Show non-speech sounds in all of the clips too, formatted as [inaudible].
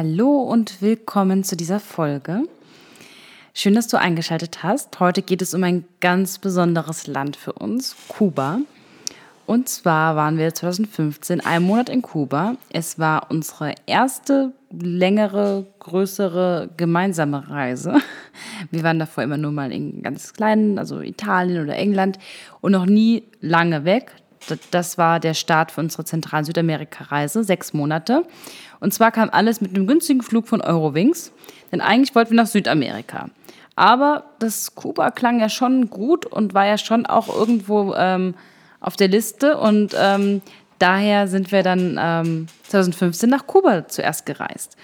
Hallo und willkommen zu dieser Folge. Schön, dass du eingeschaltet hast. Heute geht es um ein ganz besonderes Land für uns, Kuba. Und zwar waren wir 2015 einen Monat in Kuba. Es war unsere erste längere, größere gemeinsame Reise. Wir waren davor immer nur mal in ganz kleinen, also Italien oder England und noch nie lange weg. Das war der Start für unsere zentralen Südamerika-Reise, sechs Monate. Und zwar kam alles mit einem günstigen Flug von Eurowings, denn eigentlich wollten wir nach Südamerika. Aber das Kuba klang ja schon gut und war ja schon auch irgendwo ähm, auf der Liste. Und ähm, daher sind wir dann ähm, 2015 nach Kuba zuerst gereist.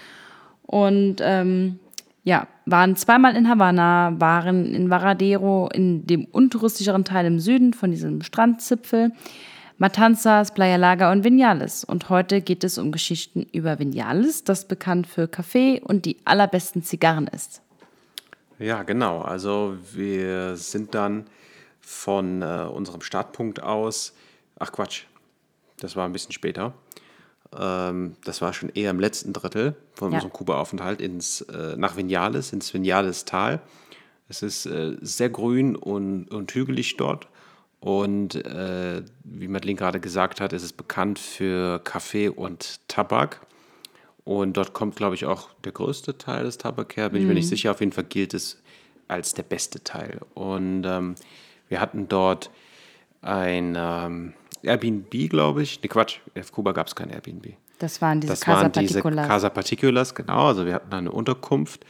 Und ähm, ja, waren zweimal in Havanna, waren in Varadero, in dem untouristischeren Teil im Süden von diesem Strandzipfel. Matanzas, Playa Laga und Vinales. Und heute geht es um Geschichten über Vinales, das bekannt für Kaffee und die allerbesten Zigarren ist. Ja, genau. Also wir sind dann von äh, unserem Startpunkt aus, ach Quatsch, das war ein bisschen später. Ähm, das war schon eher im letzten Drittel von ja. unserem Kuba-Aufenthalt äh, nach Vinales, ins Vinales-Tal. Es ist äh, sehr grün und, und hügelig dort. Und äh, wie Madeline gerade gesagt hat, ist es bekannt für Kaffee und Tabak. Und dort kommt, glaube ich, auch der größte Teil des Tabak her. Bin mhm. ich mir nicht mhm. sicher. Auf jeden Fall gilt es als der beste Teil. Und ähm, wir hatten dort ein ähm, Airbnb, glaube ich. Ne, Quatsch. Auf Kuba gab es kein Airbnb. Das waren diese das Casa waren diese Particulas. Casa Particulas, genau. Also wir hatten eine Unterkunft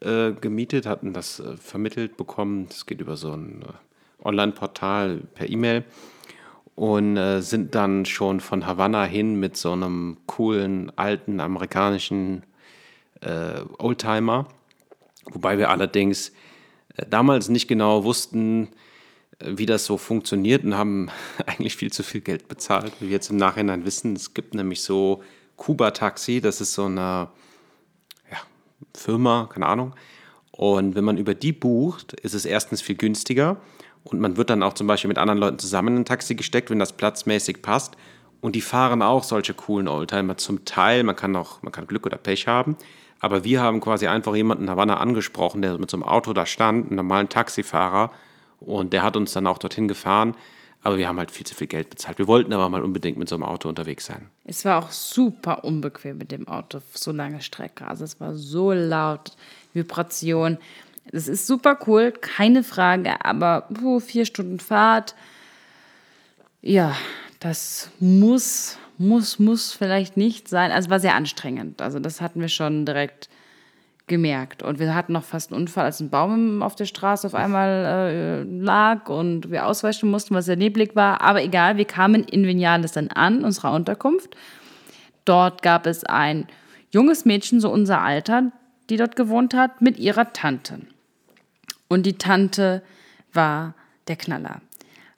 äh, gemietet, hatten das äh, vermittelt bekommen. Das geht über so ein äh, Online-Portal per E-Mail und äh, sind dann schon von Havanna hin mit so einem coolen alten amerikanischen äh, Oldtimer, wobei wir allerdings äh, damals nicht genau wussten, äh, wie das so funktioniert und haben [laughs] eigentlich viel zu viel Geld bezahlt, wie wir jetzt im Nachhinein wissen. Es gibt nämlich so Kuba Taxi, das ist so eine ja, Firma, keine Ahnung. Und wenn man über die bucht, ist es erstens viel günstiger und man wird dann auch zum Beispiel mit anderen Leuten zusammen in ein Taxi gesteckt, wenn das platzmäßig passt. Und die fahren auch solche coolen Oldtimer zum Teil. Man kann auch, man kann Glück oder Pech haben. Aber wir haben quasi einfach jemanden in Havanna angesprochen, der mit so einem Auto da stand, einen normalen Taxifahrer. Und der hat uns dann auch dorthin gefahren. Aber wir haben halt viel zu viel Geld bezahlt. Wir wollten aber mal unbedingt mit so einem Auto unterwegs sein. Es war auch super unbequem mit dem Auto, so lange Strecke. Also es war so laut, Vibration. Das ist super cool, keine Frage, aber puh, vier Stunden Fahrt, ja, das muss, muss, muss vielleicht nicht sein. Also war sehr anstrengend. Also das hatten wir schon direkt gemerkt. Und wir hatten noch fast einen Unfall, als ein Baum auf der Straße auf einmal äh, lag und wir ausweichen mussten, was sehr neblig war. Aber egal, wir kamen in Vinales dann an, unserer Unterkunft. Dort gab es ein junges Mädchen, so unser Alter, die dort gewohnt hat, mit ihrer Tante. Und die Tante war der Knaller.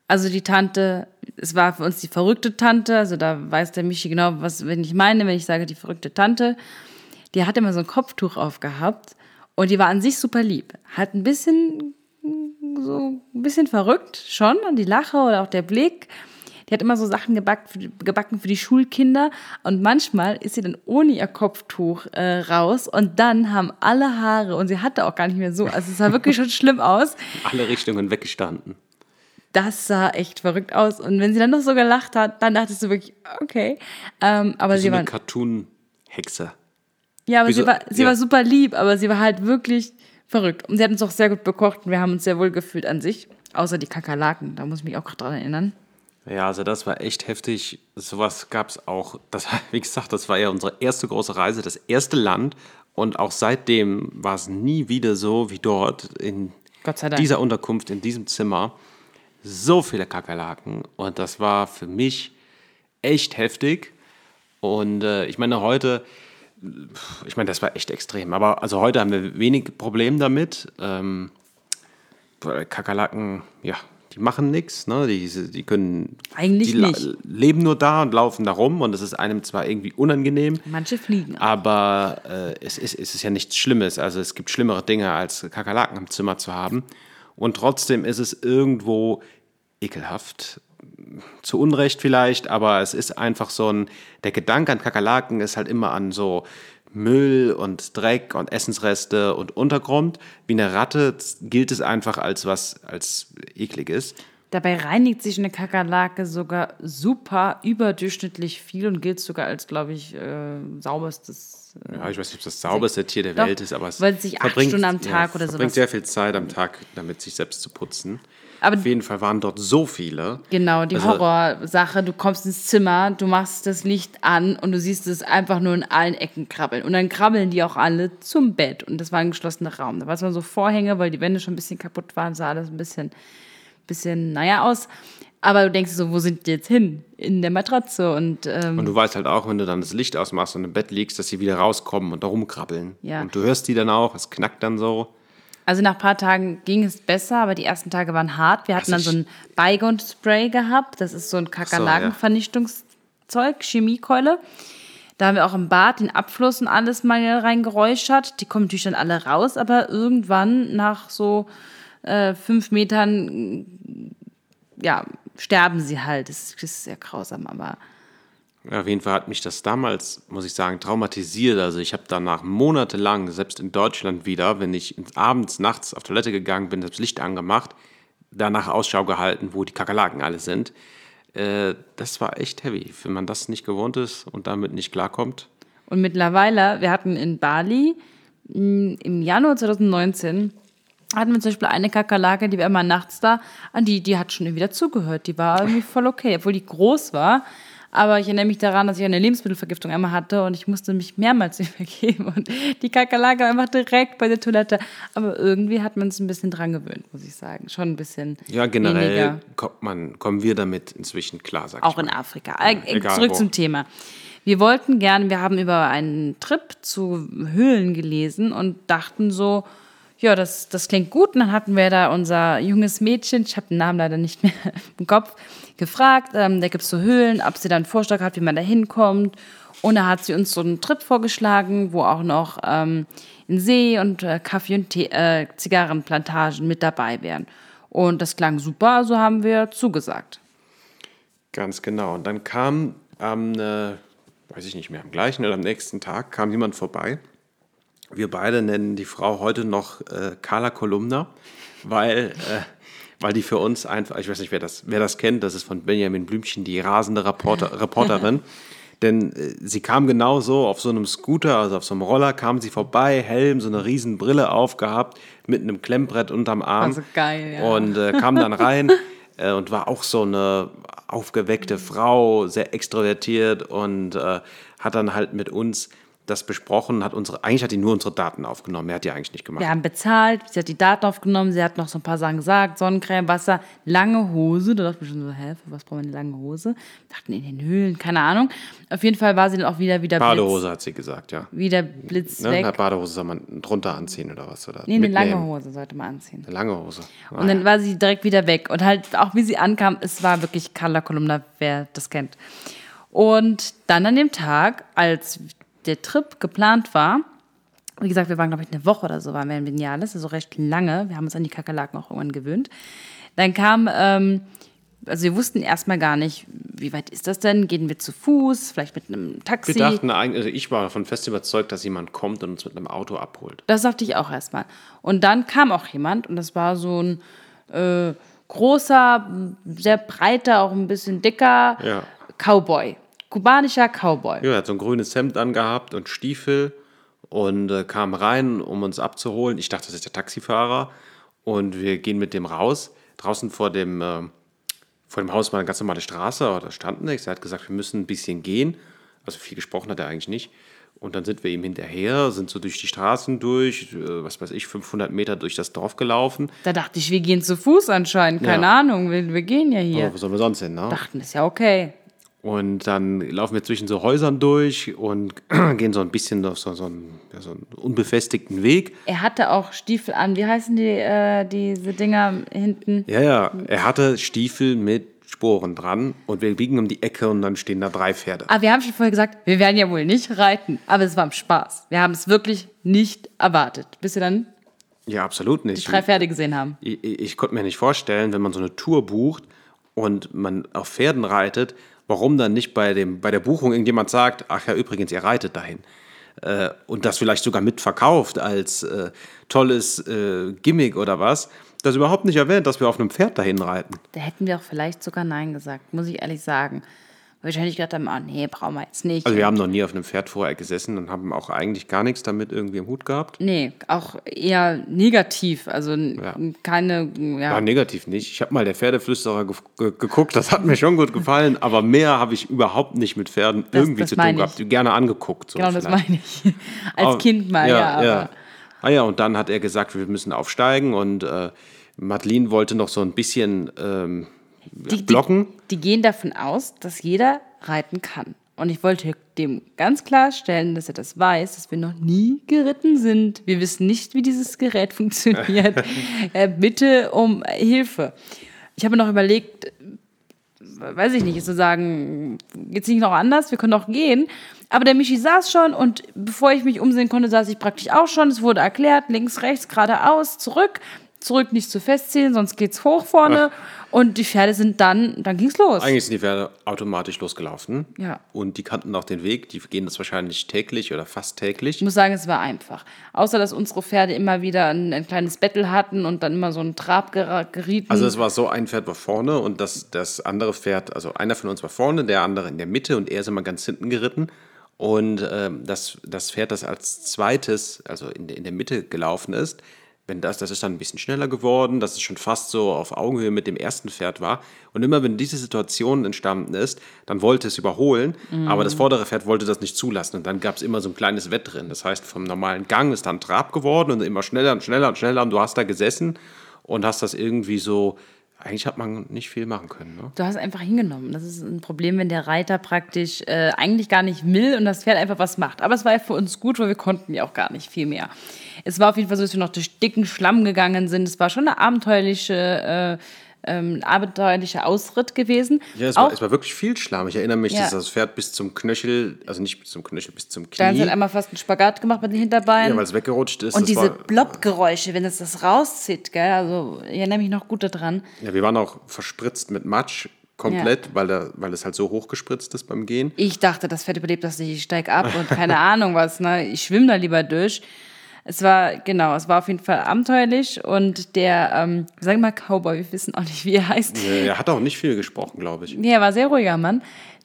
Also die Tante, es war für uns die verrückte Tante, also da weiß der Michi genau, was wenn ich meine, wenn ich sage die verrückte Tante. Die hat immer so ein Kopftuch aufgehabt und die war an sich super lieb. Hat ein bisschen so ein bisschen verrückt schon, die Lache oder auch der Blick. Die hat immer so Sachen gebackt, gebacken für die Schulkinder und manchmal ist sie dann ohne ihr Kopftuch äh, raus und dann haben alle Haare und sie hatte auch gar nicht mehr so, also es sah wirklich schon schlimm aus. Alle Richtungen weggestanden. Das sah echt verrückt aus und wenn sie dann noch so gelacht hat, dann dachtest du wirklich, okay. Ähm, aber Wie sie so war Cartoon-Hexe. Ja, aber Wie sie, war, sie ja. war super lieb, aber sie war halt wirklich verrückt. Und sie hat uns auch sehr gut bekocht und wir haben uns sehr wohl gefühlt an sich. Außer die Kakerlaken, da muss ich mich auch gerade dran erinnern. Ja, also das war echt heftig. Sowas gab es auch. Das, [laughs] wie gesagt, das war ja unsere erste große Reise, das erste Land. Und auch seitdem war es nie wieder so wie dort in dieser Unterkunft, in diesem Zimmer. So viele Kakerlaken. Und das war für mich echt heftig. Und äh, ich meine, heute, ich meine, das war echt extrem. Aber also heute haben wir wenig Probleme damit. Ähm, Kakerlaken, ja, die machen nichts, ne? die, die können. Eigentlich die nicht. leben nur da und laufen da rum und es ist einem zwar irgendwie unangenehm. Manche fliegen. Auch. Aber äh, es, ist, es ist ja nichts Schlimmes. Also es gibt schlimmere Dinge, als Kakerlaken im Zimmer zu haben. Und trotzdem ist es irgendwo ekelhaft. Zu Unrecht vielleicht, aber es ist einfach so ein. Der Gedanke an Kakerlaken ist halt immer an so Müll und Dreck und Essensreste und Untergrund. Wie eine Ratte gilt es einfach als was als eklig ist. Dabei reinigt sich eine Kakerlake sogar super überdurchschnittlich viel und gilt sogar als, glaube ich, äh, sauberstes. Äh, Ja, ich weiß nicht, ob das sauberste Tier der Doch, Welt ist, aber es weil es sich acht Stunden am Tag oder verbringt sowas- sehr viel Zeit am Tag, damit sich selbst zu putzen. Aber- Auf jeden Fall waren dort so viele. Genau, die Also- Horrorsache, du kommst ins Zimmer, du machst das Licht an und du siehst es einfach nur in allen Ecken krabbeln. Und dann krabbeln die auch alle zum Bett. Und das war ein geschlossener Raum. Da war zwar so Vorhänge, weil die Wände schon ein bisschen kaputt waren, sah alles ein bisschen, bisschen naja aus. Aber du denkst so, wo sind die jetzt hin? In der Matratze. Und ähm, Und du weißt halt auch, wenn du dann das Licht ausmachst und im Bett liegst, dass sie wieder rauskommen und da rumkrabbeln. Ja. Und du hörst die dann auch, es knackt dann so. Also nach ein paar Tagen ging es besser, aber die ersten Tage waren hart. Wir hatten dann so ein Beigon-Spray gehabt. Das ist so ein Kakerlakenvernichtungszeug, Chemiekeule. Da haben wir auch im Bad den Abfluss und alles mal reingeräuchert. Die kommen natürlich dann alle raus, aber irgendwann nach so äh, fünf Metern, ja, sterben sie halt. Das ist, das ist sehr grausam, aber auf jeden Fall hat mich das damals, muss ich sagen, traumatisiert. Also ich habe danach monatelang, selbst in Deutschland wieder, wenn ich abends, nachts auf Toilette gegangen bin, das Licht angemacht, danach Ausschau gehalten, wo die Kakerlaken alle sind. Äh, das war echt heavy, wenn man das nicht gewohnt ist und damit nicht klarkommt. Und mittlerweile, wir hatten in Bali mh, im Januar 2019, hatten wir zum Beispiel eine Kakerlake, die war immer nachts da, an die, die hat schon wieder zugehört. Die war irgendwie voll okay, obwohl die groß war. Aber ich erinnere mich daran, dass ich eine Lebensmittelvergiftung einmal hatte und ich musste mich mehrmals [laughs] übergeben. Und die Kakerlake war einfach direkt bei der Toilette. Aber irgendwie hat man es ein bisschen dran gewöhnt, muss ich sagen. Schon ein bisschen. Ja, generell Weniger. kommt man, kommen wir damit inzwischen klar, sag Auch ich in mal. Afrika. Äh, egal Zurück wo. zum Thema. Wir wollten gerne, wir haben über einen Trip zu Höhlen gelesen und dachten so, ja, das, das klingt gut. Und dann hatten wir da unser junges Mädchen, ich habe den Namen leider nicht mehr [laughs] im Kopf, gefragt. Ähm, da gibt es so Höhlen, ob sie dann einen Vorschlag hat, wie man da hinkommt. Und da hat sie uns so einen Trip vorgeschlagen, wo auch noch ähm, ein See und äh, Kaffee- und Tee, äh, Zigarrenplantagen mit dabei wären. Und das klang super, also haben wir zugesagt. Ganz genau. Und dann kam am, äh, weiß ich nicht mehr, am gleichen oder am nächsten Tag kam jemand vorbei. Wir beide nennen die Frau heute noch äh, Carla Kolumna, weil, äh, weil die für uns einfach, ich weiß nicht, wer das, wer das kennt, das ist von Benjamin Blümchen, die rasende Reporter, [laughs] Reporterin. Denn äh, sie kam genauso auf so einem Scooter, also auf so einem Roller, kam sie vorbei, Helm, so eine riesen Brille aufgehabt, mit einem Klemmbrett unterm Arm. Also geil, ja. Und äh, kam dann rein [laughs] äh, und war auch so eine aufgeweckte Frau, sehr extrovertiert und äh, hat dann halt mit uns das besprochen, hat unsere, eigentlich hat die nur unsere Daten aufgenommen, er hat die eigentlich nicht gemacht. Wir haben bezahlt, sie hat die Daten aufgenommen, sie hat noch so ein paar Sachen gesagt, Sonnencreme, Wasser, lange Hose. Da dachte ich mir schon so, hä, für was brauchen wir eine lange Hose? Wir dachten in den Höhlen, keine Ahnung. Auf jeden Fall war sie dann auch wieder, wieder Badehose hat sie gesagt, ja. Blitz, wieder Blitz Ne? weg. Eine Badehose soll man drunter anziehen oder was? Oder Nee, eine lange Hose sollte man anziehen. Eine lange Hose. Und dann war sie direkt wieder weg. Und halt auch wie sie ankam, es war wirklich Carla Kolumna, wer das kennt. Und dann an dem Tag, als der Trip geplant war, wie gesagt, wir waren, glaube ich, eine Woche oder so, waren wir in Vinales, also recht lange. Wir haben uns an die Kakerlaken auch irgendwann gewöhnt. Dann kam, ähm, also wir wussten erstmal gar nicht, wie weit ist das denn? Gehen wir zu Fuß, vielleicht mit einem Taxi? wir dachten eigentlich, also ich war davon fest überzeugt, dass jemand kommt und uns mit einem Auto abholt. Das dachte ich auch erstmal. Und dann kam auch jemand und das war so ein äh, großer, sehr breiter, auch ein bisschen dicker Ja. Cowboy. Kubanischer Cowboy. Ja, er hat so ein grünes Hemd angehabt und Stiefel und äh, kam rein, um uns abzuholen. Ich dachte, das ist der Taxifahrer. Und wir gehen mit dem raus. Draußen vor dem, äh, vor dem Haus war eine ganz normale Straße, aber da stand nichts. Er hat gesagt, wir müssen ein bisschen gehen. Also viel gesprochen hat er eigentlich nicht. Und dann sind wir ihm hinterher, sind so durch die Straßen durch, äh, was weiß ich, 500 Meter durch das Dorf gelaufen. Da dachte ich, wir gehen zu Fuß anscheinend. Keine Ja. Ahnung, wir, wir gehen ja hier. Oh, wo sollen wir sonst hin, ne? Dachten, ist ja okay. Und dann laufen wir zwischen so Häusern durch und [clears throat] gehen so ein bisschen auf so, so, einen, ja, so einen unbefestigten Weg. Er hatte auch Stiefel an. Wie heißen die, äh, diese Dinger hinten? Ja, ja, er hatte Stiefel mit Sporen dran und wir biegen um die Ecke und dann stehen da drei Pferde. Aber wir haben schon vorher gesagt, wir werden ja wohl nicht reiten. Aber es war im Spaß. Wir haben es wirklich nicht erwartet. Bis wir dann Ja, absolut nicht. drei Pferde gesehen haben. Ich, ich, ich konnte mir nicht vorstellen, wenn man so eine Tour bucht und man auf Pferden reitet, warum dann nicht bei, dem, bei der Buchung irgendjemand sagt, ach ja, übrigens, ihr reitet dahin. äh, und das vielleicht sogar mitverkauft als äh, tolles äh, Gimmick oder was, das überhaupt nicht erwähnt, dass wir auf einem Pferd dahin reiten. Da hätten wir auch vielleicht sogar Nein gesagt, muss ich ehrlich sagen. Wahrscheinlich gedacht haben, oh nee, brauchen wir jetzt nicht. Also wir haben noch nie auf einem Pferd vorher gesessen und haben auch eigentlich gar nichts damit irgendwie im Hut gehabt. Nee, auch eher negativ. Also ja. keine. Ja. ja, negativ nicht. Ich habe mal der Pferdeflüsterer ge ge geguckt, das hat mir schon gut gefallen, aber mehr habe ich überhaupt nicht mit Pferden das, irgendwie das zu tun gehabt. Gerne angeguckt. So genau, vielleicht. das meine ich. [laughs] Als aber, Kind mal, ja. ja, ja. Ah ja, und dann hat er gesagt, wir müssen aufsteigen und äh, Madeline wollte noch so ein bisschen. Ähm, die, blocken. Die, die gehen davon aus, dass jeder reiten kann. Und ich wollte dem ganz klarstellen, dass er das weiß, dass wir noch nie geritten sind. Wir wissen nicht, wie dieses Gerät [laughs] funktioniert. [laughs] äh, bitte um Hilfe. Ich habe noch überlegt, weiß ich nicht, zu sagen, geht es nicht noch anders? Wir können doch gehen. Aber der Michi saß schon und bevor ich mich umsehen konnte, saß ich praktisch auch schon. Es wurde erklärt, links, rechts, geradeaus, zurück zurück nicht zu festziehen, sonst geht's hoch vorne. Ach. Und die Pferde sind dann, dann ging's los. Eigentlich sind die Pferde automatisch losgelaufen. Ja. Und die kannten auch den Weg. Die gehen das wahrscheinlich täglich oder fast täglich. Ich muss sagen, es war einfach. Außer, dass unsere Pferde immer wieder ein, ein kleines Battle hatten und dann immer so einen Trab gerieten. Also es war so, ein Pferd war vorne und das, das andere Pferd, also einer von uns war vorne, der andere in der Mitte und er ist immer ganz hinten geritten. Und ähm, das, das Pferd, das als zweites, also in, in der Mitte gelaufen ist, wenn das, das ist dann ein bisschen schneller geworden, dass es schon fast so auf Augenhöhe mit dem ersten Pferd war. Und immer wenn diese Situation entstanden ist, dann wollte es überholen, mhm. aber das vordere Pferd wollte das nicht zulassen. Und dann gab es immer so ein kleines Wettrennen. Das heißt, vom normalen Gang ist dann Trab geworden und immer schneller und schneller und schneller. Und du hast da gesessen und hast das irgendwie so eigentlich hat man nicht viel machen können. Ne? Du hast einfach hingenommen. Das ist ein Problem, wenn der Reiter praktisch äh, eigentlich gar nicht will und das Pferd einfach was macht. Aber es war ja für uns gut, weil wir konnten ja auch gar nicht viel mehr. Es war auf jeden Fall so, dass wir noch durch dicken Schlamm gegangen sind. Es war schon eine abenteuerliche, äh, ähm, abenteuerlicher Ausritt gewesen. Ja, es war, es war, wirklich viel Schlamm. Ich erinnere mich, ja. dass das Pferd bis zum Knöchel, also nicht bis zum Knöchel, bis zum Knie. Da hat einmal fast einen Spagat gemacht mit den Hinterbeinen. Ja, weil es weggerutscht ist. Und diese Blob-Geräusche, wenn es das rauszieht, gell? Also ich erinnere mich noch gut daran. Ja, wir waren auch verspritzt mit Matsch komplett, ja. weil, da, weil es halt so hochgespritzt ist beim Gehen. Ich dachte, das Pferd überlebt das nicht. Ich steig ab und keine [laughs] Ahnung was. Ne? Ich schwimme da lieber durch. Es war, genau, es war auf jeden Fall abenteuerlich und der, ähm, sagen wir mal Cowboy, wir wissen auch nicht, wie er heißt. Er hat auch nicht viel gesprochen, glaube ich. Nee, er war sehr ruhiger Mann.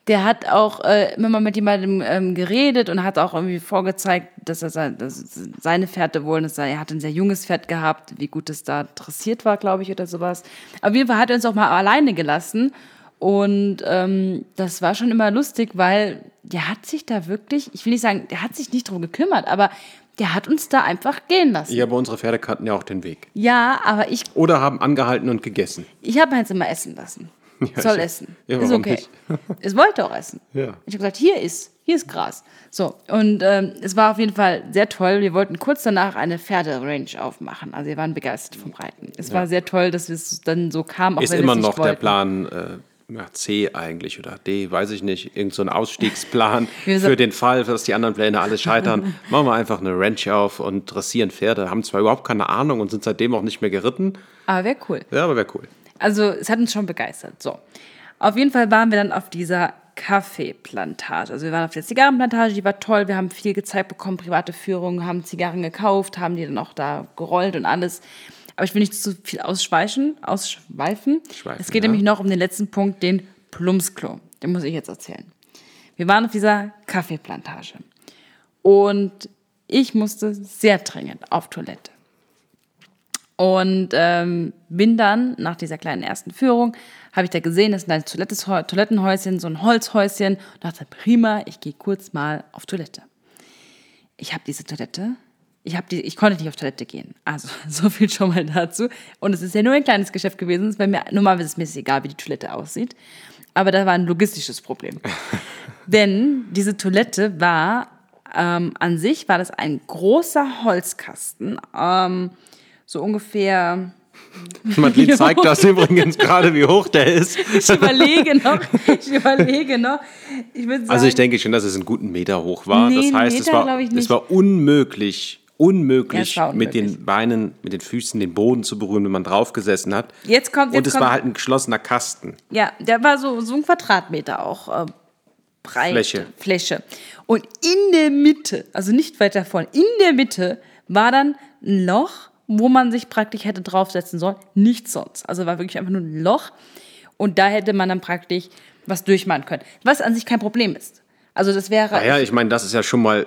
Der hat auch äh, immer mal mit jemandem ähm, geredet und hat auch irgendwie vorgezeigt, dass er sein, dass seine Pferde wohl, dass er, er hat ein sehr junges Pferd gehabt, wie gut es da dressiert war, glaube ich, oder sowas. Auf jeden Fall hat er uns auch mal alleine gelassen und ähm, das war schon immer lustig, weil der hat sich da wirklich, ich will nicht sagen, der hat sich nicht drum gekümmert, aber der hat uns da einfach gehen lassen. Ja, aber unsere Pferde kannten ja auch den Weg. Ja, aber ich. Oder haben angehalten und gegessen. Ich habe eins immer essen lassen. [laughs] Ja, Soll essen. Ja, ist okay. [laughs] es wollte auch essen. Ja. Ich habe gesagt, hier ist, hier ist Gras. So, und ähm, es war auf jeden Fall sehr toll. Wir wollten kurz danach eine Pferderange aufmachen. Also wir waren begeistert vom Reiten. Es ja. war sehr toll, dass es dann so kam. Auch ist immer noch der Plan. Äh, ja, C eigentlich oder D, weiß ich nicht, irgend so ein Ausstiegsplan [laughs] für den Fall, dass die anderen Pläne alle scheitern. [laughs] Machen wir einfach eine Ranch auf und dressieren Pferde, haben zwar überhaupt keine Ahnung und sind seitdem auch nicht mehr geritten. Aber wäre cool. Ja, aber wäre cool. Also es hat uns schon begeistert. So. Auf jeden Fall waren wir dann auf dieser Kaffeeplantage. Also wir waren auf der Zigarrenplantage, die war toll. Wir haben viel gezeigt bekommen, private Führungen, haben Zigarren gekauft, haben die dann auch da gerollt und alles. Aber ich will nicht zu viel ausschweifen. ausschweifen. Schweifen, es geht ja. nämlich noch um den letzten Punkt, den Plumpsklo. Den muss ich jetzt erzählen. Wir waren auf dieser Kaffeeplantage. Und ich musste sehr dringend auf Toilette. Und ähm, bin dann nach dieser kleinen ersten Führung, habe ich da gesehen, das ist ein Toilettenhäuschen, so ein Holzhäuschen. Und dachte, prima, ich gehe kurz mal auf Toilette. Ich habe diese Toilette ich, die, ich konnte nicht auf Toilette gehen. Also [laughs] so viel schon mal dazu. Und es ist ja nur ein kleines Geschäft gewesen. Es mir, normalerweise ist mir egal, wie die Toilette aussieht. Aber da war ein logistisches Problem. [laughs] Denn diese Toilette war, ähm, an sich war das ein großer Holzkasten. Ähm, so ungefähr [laughs] Madeline zeigt das übrigens gerade, wie hoch der ist. Ich überlege noch. Ich überlege noch. Ich sagen, also ich denke schon, dass es einen guten Meter hoch war. Nee, das heißt, Meter, es, war, es war unmöglich, unmöglich, ja, mit den Beinen, mit den Füßen den Boden zu berühren, wenn man draufgesessen hat. Jetzt kommt, jetzt Und es kommt, war halt ein geschlossener Kasten. Ja, der war so, so ein Quadratmeter auch. Äh, breite Fläche. Fläche. Und in der Mitte, also nicht weiter vorne, in der Mitte war dann ein Loch, wo man sich praktisch hätte draufsetzen sollen. Nichts sonst. Also war wirklich einfach nur ein Loch. Und da hätte man dann praktisch was durchmachen können. Was an sich kein Problem ist. Also das wäre. Naja, ich meine, das ist ja schon mal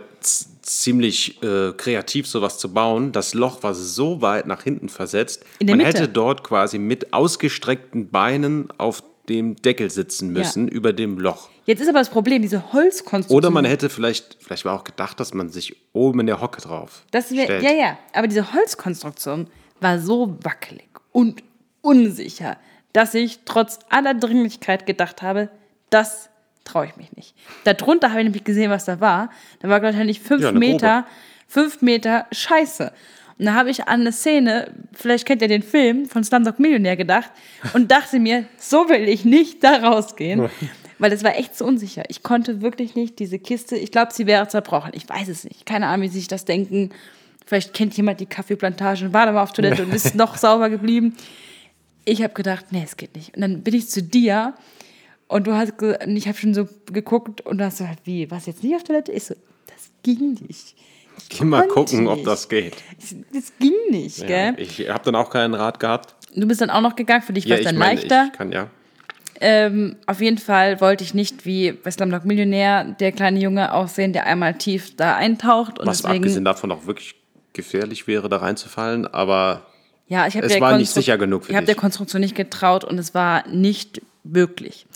ziemlich äh, kreativ, sowas zu bauen. Das Loch war so weit nach hinten versetzt. Man Mitte. hätte dort quasi mit ausgestreckten Beinen auf dem Deckel sitzen müssen, über dem Loch. Jetzt ist aber das Problem, diese Holzkonstruktion. Oder man hätte vielleicht, vielleicht war auch gedacht, dass man sich oben in der Hocke drauf Das wär, stellt. ja, ja, aber diese Holzkonstruktion war so wackelig und unsicher, dass ich trotz aller Dringlichkeit gedacht habe, das traue ich mich nicht. Darunter habe ich nämlich gesehen, was da war. Da war wahrscheinlich fünf Ja, Meter, fünf Meter Scheiße. Und da habe ich an eine Szene, vielleicht kennt ihr den Film von Slumdog Millionär gedacht und [laughs] dachte mir, so will ich nicht da rausgehen. Weil es war echt so unsicher. Ich konnte wirklich nicht diese Kiste, ich glaube, sie wäre zerbrochen. Ich weiß es nicht. Keine Ahnung, wie sie sich das denken. Vielleicht kennt jemand die Kaffeeplantage und war da mal auf Toilette und [laughs] ist noch sauber geblieben. Ich habe gedacht, nee, es geht nicht. Und dann bin ich zu dir und du hast, und ich habe schon so geguckt und du hast gesagt, wie, was jetzt nicht auf Toilette? Ich so, das ging nicht. Ich Geh mal gucken, ob nicht. das geht. Ich- Das ging nicht, Ja, gell? ich habe dann auch keinen Rat gehabt. Du bist dann auch noch gegangen, für dich war es dann meine, leichter. Ich kann ja. Ähm, auf jeden Fall wollte ich nicht wie bei Slumdog Millionär der kleine Junge aussehen, der einmal tief da eintaucht. Und Was deswegen, abgesehen davon auch wirklich gefährlich wäre, da reinzufallen. Aber ja, ich habe es war nicht Konstru- sicher genug für Ich habe der Konstruktion nicht getraut und es war nicht möglich.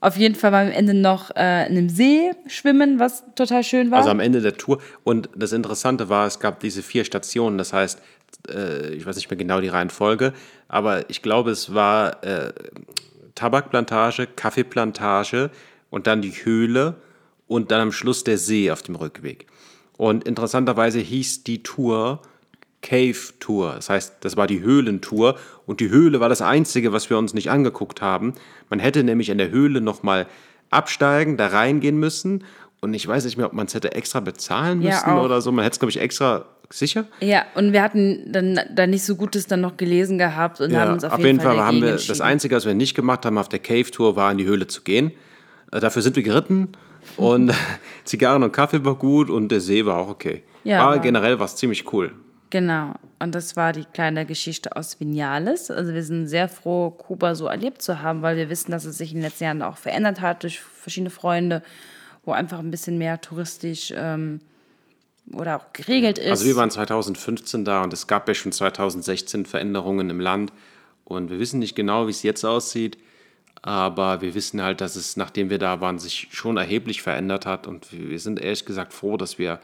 Auf jeden Fall war am Ende noch äh, in einem See schwimmen, was total schön war. Also am Ende der Tour. Und das Interessante war, es gab diese vier Stationen. Das heißt, äh, ich weiß nicht mehr genau die Reihenfolge, aber ich glaube, es war äh, Tabakplantage, Kaffeeplantage und dann die Höhle und dann am Schluss der See auf dem Rückweg. Und interessanterweise hieß die Tour Cave Tour. Das heißt, das war die Höhlentour und die Höhle war das Einzige, was wir uns nicht angeguckt haben. Man hätte nämlich in der Höhle nochmal absteigen, da reingehen müssen und ich weiß nicht mehr, ob man es hätte extra bezahlen Ja, müssen auch. oder so. Man hätte es, glaube ich, extra sicher. ja, und wir hatten dann da nicht so Gutes dann noch gelesen gehabt und haben uns auf, jeden Fall, haben dagegen wir das. Einzige, was wir nicht gemacht haben auf der Cave Tour, war in die Höhle zu gehen. Äh, Dafür sind wir geritten und [laughs] Zigarren und Kaffee war gut und der See war auch okay. Ja, war- generell was ziemlich cool. Genau. Und das war die kleine Geschichte aus Vinales. Also wir sind sehr froh, Kuba so erlebt zu haben, weil wir wissen, dass es sich in den letzten Jahren auch verändert hat durch verschiedene Freunde, wo einfach ein bisschen mehr touristisch ähm, oder auch geregelt ist. Also wir waren 2015 da und es gab ja schon 2016 Veränderungen im Land und wir wissen nicht genau, wie es jetzt aussieht, aber wir wissen halt, dass es, nachdem wir da waren, sich schon erheblich verändert hat und wir sind ehrlich gesagt froh, dass wir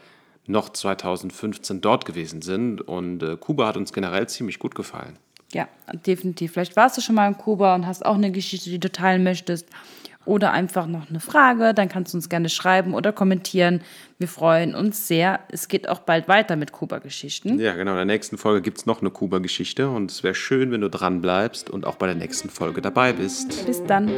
noch 2015 dort gewesen sind und äh, Kuba hat uns generell ziemlich gut gefallen. Ja, definitiv. Vielleicht warst du schon mal in Kuba und hast auch eine Geschichte, die du teilen möchtest. Oder einfach noch eine Frage, dann kannst du uns gerne schreiben oder kommentieren. Wir freuen uns sehr. Es geht auch bald weiter mit Kuba-Geschichten. Ja, genau. In der nächsten Folge gibt es noch eine Kuba-Geschichte und es wäre schön, wenn du dran bleibst und auch bei der nächsten Folge dabei bist. Bis dann.